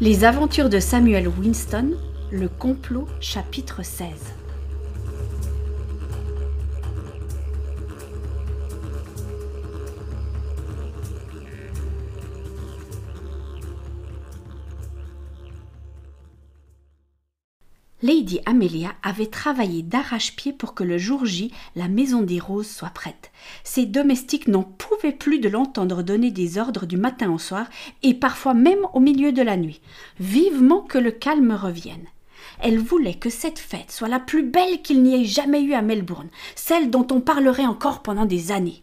Les aventures de Samuel Winston, le complot, chapitre 16. Amelia avait travaillé d'arrache-pied pour que le jour J, la maison des roses soit prête. Ses domestiques n'en pouvaient plus de l'entendre donner des ordres du matin au soir, et parfois même au milieu de la nuit. Vivement que le calme revienne. Elle voulait que cette fête soit la plus belle qu'il n'y ait jamais eu à Melbourne, celle dont on parlerait encore pendant des années.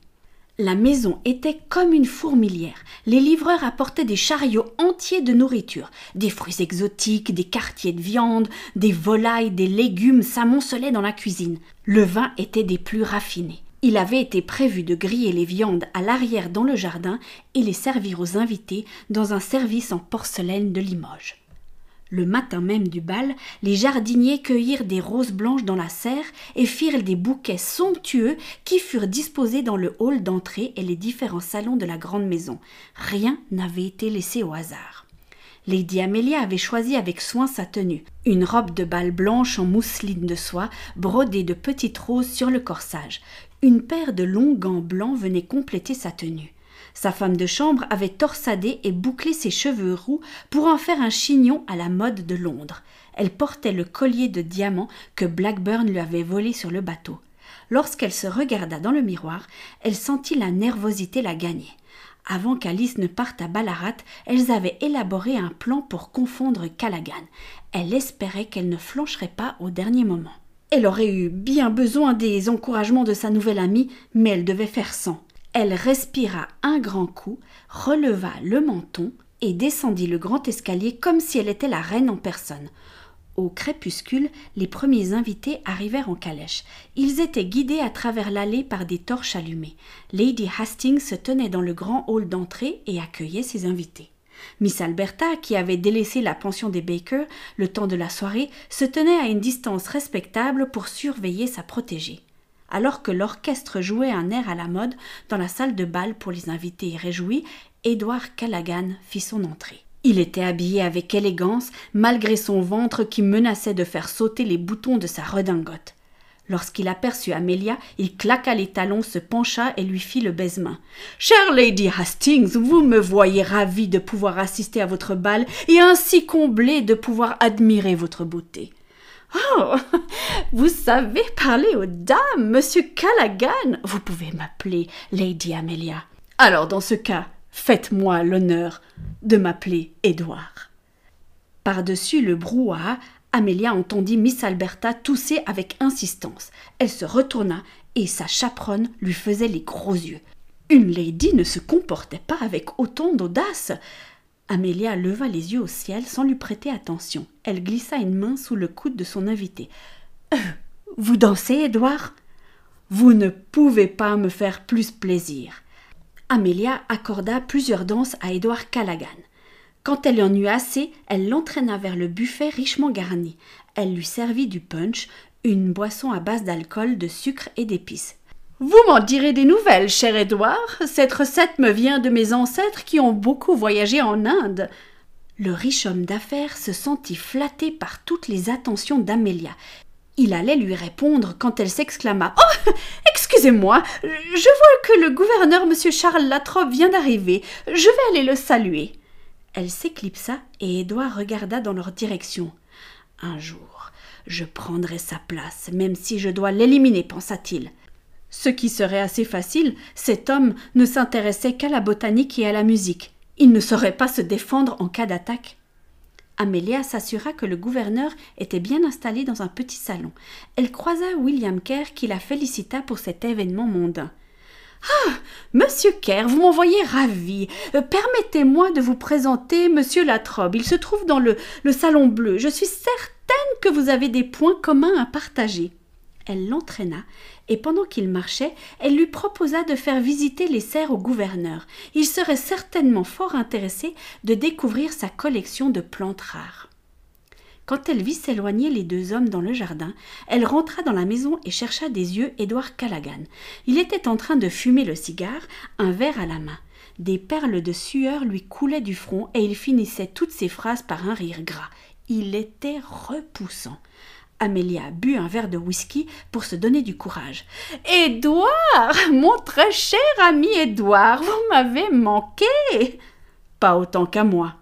La maison était comme une fourmilière. Les livreurs apportaient des chariots entiers de nourriture, des fruits exotiques, des quartiers de viande, des volailles, des légumes s'amoncelaient dans la cuisine. Le vin était des plus raffinés. Il avait été prévu de griller les viandes à l'arrière dans le jardin et les servir aux invités dans un service en porcelaine de Limoges. Le matin même du bal, les jardiniers cueillirent des roses blanches dans la serre et firent des bouquets somptueux qui furent disposés dans le hall d'entrée et les différents salons de la grande maison. Rien n'avait été laissé au hasard. Lady Amelia avait choisi avec soin sa tenue, une robe de bal blanche en mousseline de soie, brodée de petites roses sur le corsage. Une paire de longs gants blancs venait compléter sa tenue. Sa femme de chambre avait torsadé et bouclé ses cheveux roux pour en faire un chignon à la mode de Londres. Elle portait le collier de diamants que Blackburn lui avait volé sur le bateau. Lorsqu'elle se regarda dans le miroir, elle sentit la nervosité la gagner. Avant qu'Alice ne parte à Ballarat, elles avaient élaboré un plan pour confondre Callaghan. Elle espérait qu'elle ne flancherait pas au dernier moment. Elle aurait eu bien besoin des encouragements de sa nouvelle amie, mais elle devait faire sans. Elle respira un grand coup, releva le menton et descendit le grand escalier comme si elle était la reine en personne. Au crépuscule, les premiers invités arrivèrent en calèche. Ils étaient guidés à travers l'allée par des torches allumées. Lady Hastings se tenait dans le grand hall d'entrée et accueillait ses invités. Miss Alberta, qui avait délaissé la pension des Baker le temps de la soirée, se tenait à une distance respectable pour surveiller sa protégée alors que l'orchestre jouait un air à la mode dans la salle de bal pour les invités réjouis, Édouard Callaghan fit son entrée. Il était habillé avec élégance, malgré son ventre qui menaçait de faire sauter les boutons de sa redingote. Lorsqu'il aperçut Amelia, il claqua les talons, se pencha et lui fit le baise-main. Chère Lady Hastings, vous me voyez ravie de pouvoir assister à votre bal et ainsi comblée de pouvoir admirer votre beauté. Oh, vous savez parler aux dames, monsieur Callaghan? Vous pouvez m'appeler Lady Amelia. Alors, dans ce cas, faites-moi l'honneur de m'appeler Édouard. Par-dessus le brouhaha, Amelia entendit Miss Alberta tousser avec insistance. Elle se retourna et sa chaperonne lui faisait les gros yeux. Une lady ne se comportait pas avec autant d'audace. Amélia leva les yeux au ciel sans lui prêter attention. Elle glissa une main sous le coude de son invité. Euh, vous dansez, Édouard? Vous ne pouvez pas me faire plus plaisir. Amélia accorda plusieurs danses à Édouard Callaghan. Quand elle en eut assez, elle l'entraîna vers le buffet richement garni. Elle lui servit du punch, une boisson à base d'alcool, de sucre et d'épices. Vous m'en direz des nouvelles, cher Édouard. Cette recette me vient de mes ancêtres qui ont beaucoup voyagé en Inde. Le riche homme d'affaires se sentit flatté par toutes les attentions d'Amélia. Il allait lui répondre quand elle s'exclama Oh Excusez-moi, je vois que le gouverneur M. Charles Latrobe vient d'arriver. Je vais aller le saluer. Elle s'éclipsa et Édouard regarda dans leur direction. Un jour, je prendrai sa place, même si je dois l'éliminer, pensa-t-il. Ce qui serait assez facile, cet homme ne s'intéressait qu'à la botanique et à la musique. Il ne saurait pas se défendre en cas d'attaque. Amélia s'assura que le gouverneur était bien installé dans un petit salon. Elle croisa William Kerr qui la félicita pour cet événement mondain. Ah. Monsieur Kerr, vous m'envoyez ravi. Euh, permettez-moi de vous présenter Monsieur Latrobe. Il se trouve dans le, le salon bleu. Je suis certaine que vous avez des points communs à partager elle l'entraîna, et pendant qu'il marchait, elle lui proposa de faire visiter les serres au gouverneur. Il serait certainement fort intéressé de découvrir sa collection de plantes rares. Quand elle vit s'éloigner les deux hommes dans le jardin, elle rentra dans la maison et chercha des yeux Édouard Callaghan. Il était en train de fumer le cigare, un verre à la main. Des perles de sueur lui coulaient du front et il finissait toutes ses phrases par un rire gras. Il était repoussant. Amélia but un verre de whisky pour se donner du courage. Édouard, mon très cher ami Édouard, vous m'avez manqué. Pas autant qu'à moi.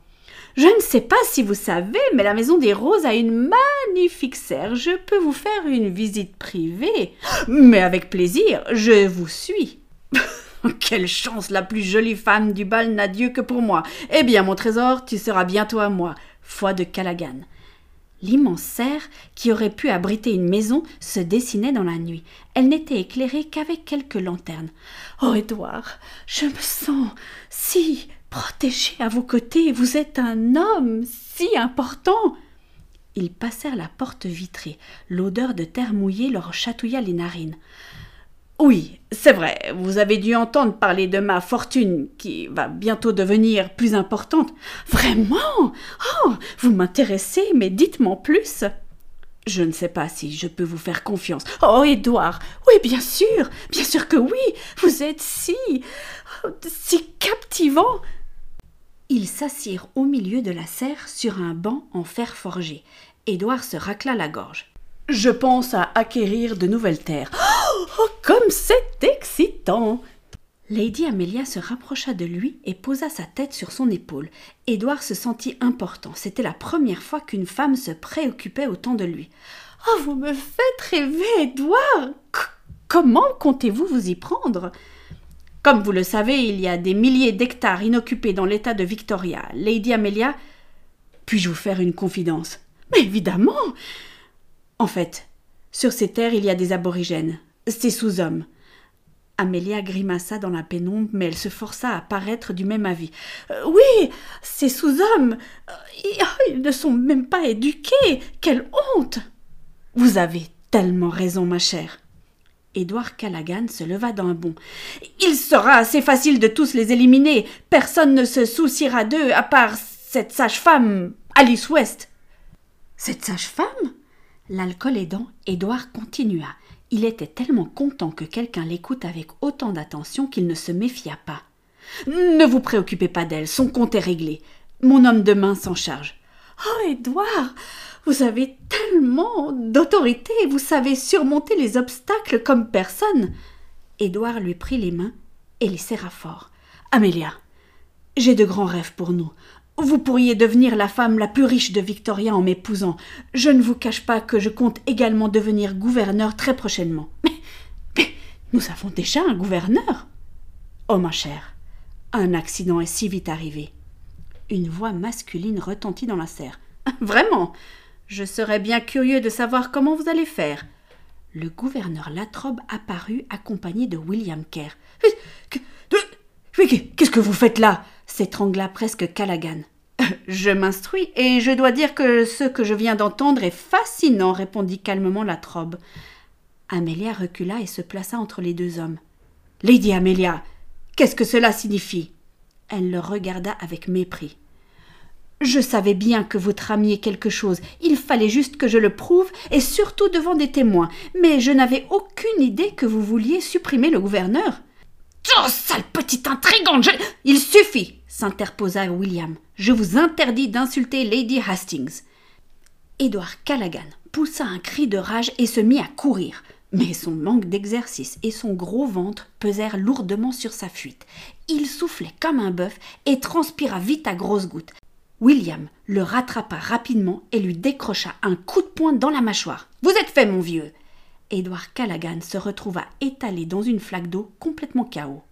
Je ne sais pas si vous savez, mais la Maison des Roses a une magnifique serre. Je peux vous faire une visite privée. Mais avec plaisir, je vous suis. Quelle chance la plus jolie femme du bal n'a Dieu que pour moi. Eh bien, mon trésor, tu seras bientôt à moi. Foi de Callaghan. L'immense serre, qui aurait pu abriter une maison, se dessinait dans la nuit. Elle n'était éclairée qu'avec quelques lanternes. Oh, Édouard, je me sens si protégé à vos côtés. Vous êtes un homme si important. Ils passèrent la porte vitrée. L'odeur de terre mouillée leur chatouilla les narines. Oui, c'est vrai, vous avez dû entendre parler de ma fortune qui va bientôt devenir plus importante. Vraiment? Oh, vous m'intéressez, mais dites-moi plus. Je ne sais pas si je peux vous faire confiance. Oh, Édouard, oui, bien sûr, bien sûr que oui. Vous êtes si. si captivant. Ils s'assirent au milieu de la serre sur un banc en fer forgé. Édouard se racla la gorge. Je pense à acquérir de nouvelles terres. Comme c'est excitant Lady Amelia se rapprocha de lui et posa sa tête sur son épaule. Édouard se sentit important. C'était la première fois qu'une femme se préoccupait autant de lui. Oh, vous me faites rêver, Édouard Comment comptez-vous vous y prendre? Comme vous le savez, il y a des milliers d'hectares inoccupés dans l'État de Victoria. Lady Amelia, puis-je vous faire une confidence? Mais évidemment En fait, sur ces terres, il y a des aborigènes, ces sous-hommes. Amelia grimaça dans la pénombre, mais elle se força à paraître du même avis. Euh, oui, ces sous-hommes. Euh, ils ne sont même pas éduqués. Quelle honte Vous avez tellement raison, ma chère. Édouard Callaghan se leva d'un bond. Il sera assez facile de tous les éliminer. Personne ne se souciera d'eux à part cette sage-femme, Alice West. Cette sage-femme? L'alcool aidant, Édouard continua. Il était tellement content que quelqu'un l'écoute avec autant d'attention qu'il ne se méfia pas. Ne vous préoccupez pas d'elle, son compte est réglé. Mon homme de main s'en charge. Oh, Édouard vous avez tellement d'autorité, vous savez surmonter les obstacles comme personne. Édouard lui prit les mains et les serra fort. Amélia, j'ai de grands rêves pour nous. Vous pourriez devenir la femme la plus riche de Victoria en m'épousant. Je ne vous cache pas que je compte également devenir gouverneur très prochainement. Mais, mais nous avons déjà un gouverneur. Oh ma chère, un accident est si vite arrivé. Une voix masculine retentit dans la serre. Vraiment je serais bien curieux de savoir comment vous allez faire. Le gouverneur Latrobe apparut accompagné de William Kerr. Qu'est-ce que vous faites là? S'étrangla presque Callaghan. Je m'instruis et je dois dire que ce que je viens d'entendre est fascinant, répondit calmement Latrobe. Amelia recula et se plaça entre les deux hommes. Lady Amelia, qu'est-ce que cela signifie? Elle le regarda avec mépris. Je savais bien que vous tramiez quelque chose, il fallait juste que je le prouve, et surtout devant des témoins, mais je n'avais aucune idée que vous vouliez supprimer le gouverneur. Oh, sale petite intrigante Il suffit s'interposa William. Je vous interdis d'insulter Lady Hastings. Édouard Callaghan poussa un cri de rage et se mit à courir. Mais son manque d'exercice et son gros ventre pesèrent lourdement sur sa fuite. Il soufflait comme un bœuf et transpira vite à grosses gouttes. William le rattrapa rapidement et lui décrocha un coup de poing dans la mâchoire. Vous êtes fait, mon vieux Édouard Callaghan se retrouva étalé dans une flaque d'eau complètement chaos.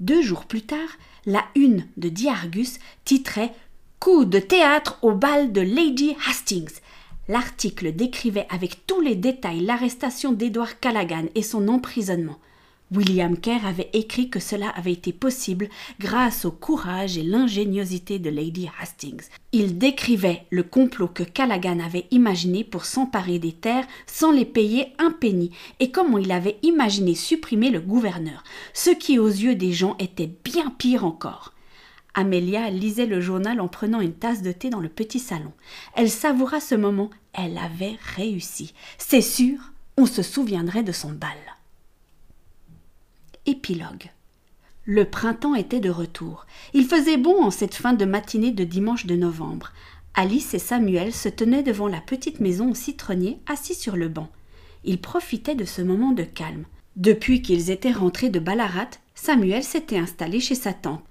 Deux jours plus tard, la une de Diargus titrait Coup de théâtre au bal de Lady Hastings. L'article décrivait avec tous les détails l'arrestation d'Édouard Callaghan et son emprisonnement. William Kerr avait écrit que cela avait été possible grâce au courage et l'ingéniosité de Lady Hastings. Il décrivait le complot que Callaghan avait imaginé pour s'emparer des terres sans les payer un penny et comment il avait imaginé supprimer le gouverneur, ce qui aux yeux des gens était bien pire encore. Amélia lisait le journal en prenant une tasse de thé dans le petit salon. Elle savoura ce moment. Elle avait réussi. C'est sûr, on se souviendrait de son bal. Épilogue. Le printemps était de retour. Il faisait bon en cette fin de matinée de dimanche de novembre. Alice et Samuel se tenaient devant la petite maison au citronnier, assis sur le banc. Ils profitaient de ce moment de calme. Depuis qu'ils étaient rentrés de Ballarat, Samuel s'était installé chez sa tante.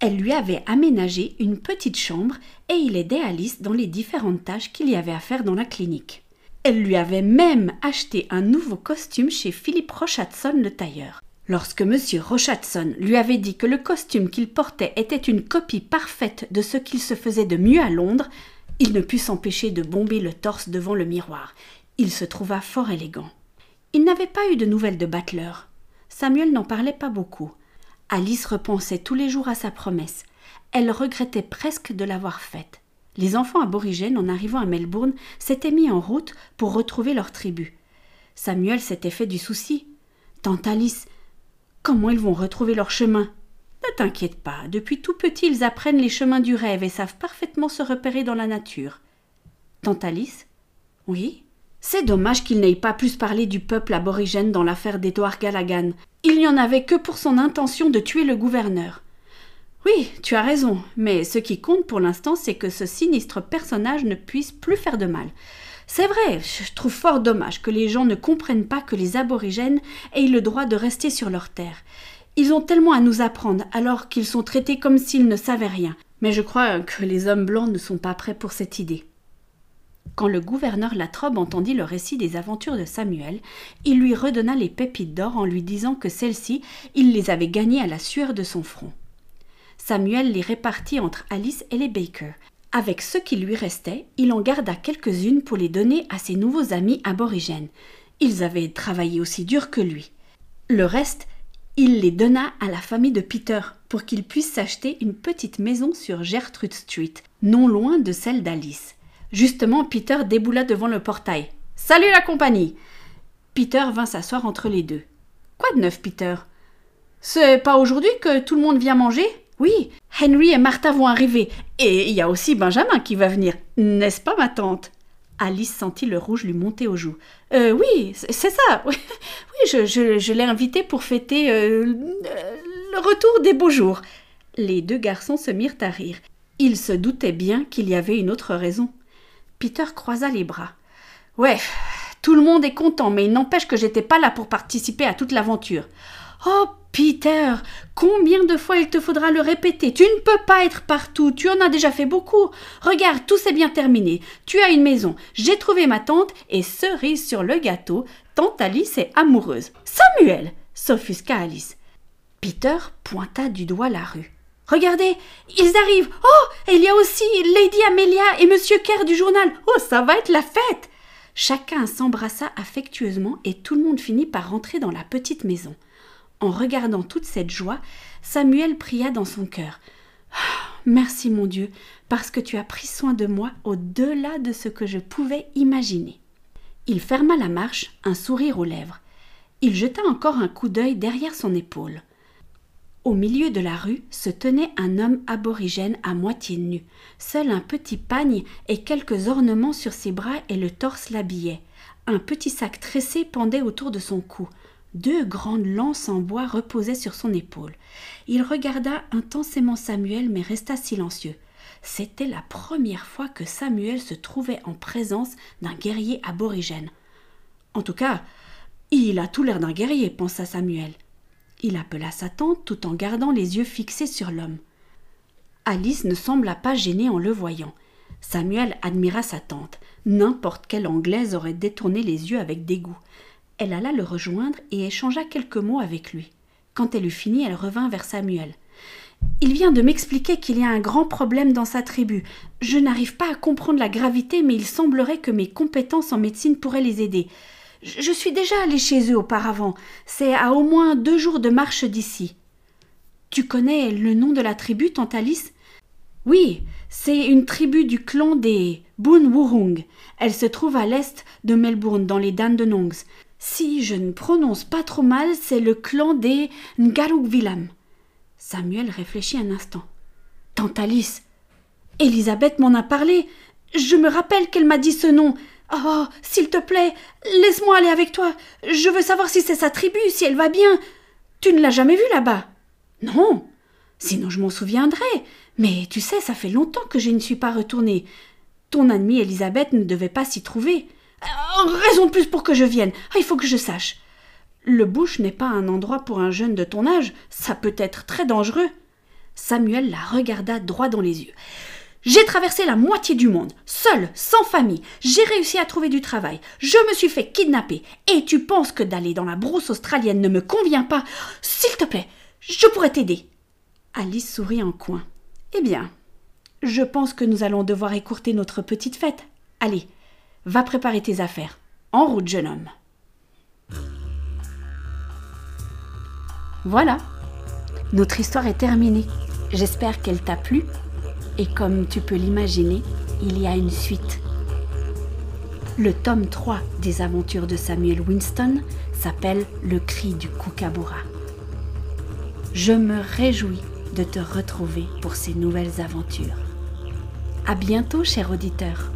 Elle lui avait aménagé une petite chambre et il aidait Alice dans les différentes tâches qu'il y avait à faire dans la clinique. Elle lui avait même acheté un nouveau costume chez Philippe Rochatson le tailleur. Lorsque M. Rochatson lui avait dit que le costume qu'il portait était une copie parfaite de ce qu'il se faisait de mieux à Londres, il ne put s'empêcher de bomber le torse devant le miroir. Il se trouva fort élégant. Il n'avait pas eu de nouvelles de Butler. Samuel n'en parlait pas beaucoup. Alice repensait tous les jours à sa promesse. Elle regrettait presque de l'avoir faite. Les enfants aborigènes, en arrivant à Melbourne, s'étaient mis en route pour retrouver leur tribu. Samuel s'était fait du souci. Tante Alice, comment ils vont retrouver leur chemin? Ne t'inquiète pas, depuis tout petit ils apprennent les chemins du rêve et savent parfaitement se repérer dans la nature. Tante Alice? Oui? C'est dommage qu'il n'ait pas plus parlé du peuple aborigène dans l'affaire d'Edouard Gallaghan. Il n'y en avait que pour son intention de tuer le gouverneur. Oui, tu as raison, mais ce qui compte pour l'instant, c'est que ce sinistre personnage ne puisse plus faire de mal. C'est vrai, je trouve fort dommage que les gens ne comprennent pas que les aborigènes aient le droit de rester sur leur terre. Ils ont tellement à nous apprendre alors qu'ils sont traités comme s'ils ne savaient rien. Mais je crois que les hommes blancs ne sont pas prêts pour cette idée. Quand le gouverneur Latrobe entendit le récit des aventures de Samuel, il lui redonna les pépites d'or en lui disant que celles-ci, il les avait gagnées à la sueur de son front. Samuel les répartit entre Alice et les Baker. Avec ce qui lui restait, il en garda quelques-unes pour les donner à ses nouveaux amis aborigènes. Ils avaient travaillé aussi dur que lui. Le reste, il les donna à la famille de Peter pour qu'ils puissent s'acheter une petite maison sur Gertrude Street, non loin de celle d'Alice. Justement, Peter déboula devant le portail. Salut la compagnie Peter vint s'asseoir entre les deux. Quoi de neuf, Peter? C'est pas aujourd'hui que tout le monde vient manger? Oui, Henry et Martha vont arriver. Et il y a aussi Benjamin qui va venir. N'est-ce pas, ma tante? Alice sentit le rouge lui monter aux joues. Euh, oui, c'est ça. Oui, je, l'ai invité pour fêter euh, le retour des beaux jours. Les deux garçons se mirent à rire. Ils se doutaient bien qu'il y avait une autre raison. Peter croisa les bras. Ouais, tout le monde est content, mais il n'empêche que j'étais pas là pour participer à toute l'aventure. Oh, Peter, combien de fois il te faudra le répéter Tu ne peux pas être partout, tu en as déjà fait beaucoup. Regarde, tout s'est bien terminé. Tu as une maison, j'ai trouvé ma tante, et cerise sur le gâteau, tante Alice est amoureuse. Samuel s'offusqua Alice. Peter pointa du doigt la rue. Regardez, ils arrivent. Oh, et il y a aussi Lady Amelia et Monsieur Kerr du journal. Oh, ça va être la fête. Chacun s'embrassa affectueusement et tout le monde finit par rentrer dans la petite maison. En regardant toute cette joie, Samuel pria dans son cœur. Ah, merci mon Dieu, parce que tu as pris soin de moi au-delà de ce que je pouvais imaginer. Il ferma la marche, un sourire aux lèvres. Il jeta encore un coup d'œil derrière son épaule. Au milieu de la rue se tenait un homme aborigène à moitié nu. Seul un petit pagne et quelques ornements sur ses bras et le torse l'habillaient. Un petit sac tressé pendait autour de son cou. Deux grandes lances en bois reposaient sur son épaule. Il regarda intensément Samuel mais resta silencieux. C'était la première fois que Samuel se trouvait en présence d'un guerrier aborigène. En tout cas, il a tout l'air d'un guerrier, pensa Samuel. Il appela sa tante tout en gardant les yeux fixés sur l'homme. Alice ne sembla pas gênée en le voyant. Samuel admira sa tante. N'importe quelle Anglaise aurait détourné les yeux avec dégoût. Elle alla le rejoindre et échangea quelques mots avec lui. Quand elle eut fini, elle revint vers Samuel. Il vient de m'expliquer qu'il y a un grand problème dans sa tribu. Je n'arrive pas à comprendre la gravité, mais il semblerait que mes compétences en médecine pourraient les aider. Je suis déjà allé chez eux auparavant. C'est à au moins deux jours de marche d'ici. Tu connais le nom de la tribu, tante Alice Oui, c'est une tribu du clan des Boon Elle se trouve à l'est de Melbourne, dans les Dandenongs. Si je ne prononce pas trop mal, c'est le clan des Ngarukvilam. Samuel réfléchit un instant. Tante Alice. Elisabeth m'en a parlé. Je me rappelle qu'elle m'a dit ce nom. Oh, s'il te plaît, laisse-moi aller avec toi. Je veux savoir si c'est sa tribu, si elle va bien. Tu ne l'as jamais vue là-bas Non. Sinon je m'en souviendrai. Mais tu sais, ça fait longtemps que je ne suis pas retournée. Ton amie Elisabeth ne devait pas s'y trouver. Euh, raison de plus pour que je vienne. Ah, il faut que je sache. Le bush n'est pas un endroit pour un jeune de ton âge. Ça peut être très dangereux. Samuel la regarda droit dans les yeux. J'ai traversé la moitié du monde, seul, sans famille. J'ai réussi à trouver du travail. Je me suis fait kidnapper. Et tu penses que d'aller dans la brousse australienne ne me convient pas? S'il te plaît, je pourrais t'aider. Alice sourit en coin. Eh bien, je pense que nous allons devoir écourter notre petite fête. Allez, va préparer tes affaires. En route, jeune homme. Voilà, notre histoire est terminée. J'espère qu'elle t'a plu. Et comme tu peux l'imaginer, il y a une suite. Le tome 3 des aventures de Samuel Winston s'appelle Le cri du kookaburra. Je me réjouis de te retrouver pour ces nouvelles aventures. À bientôt, cher auditeur.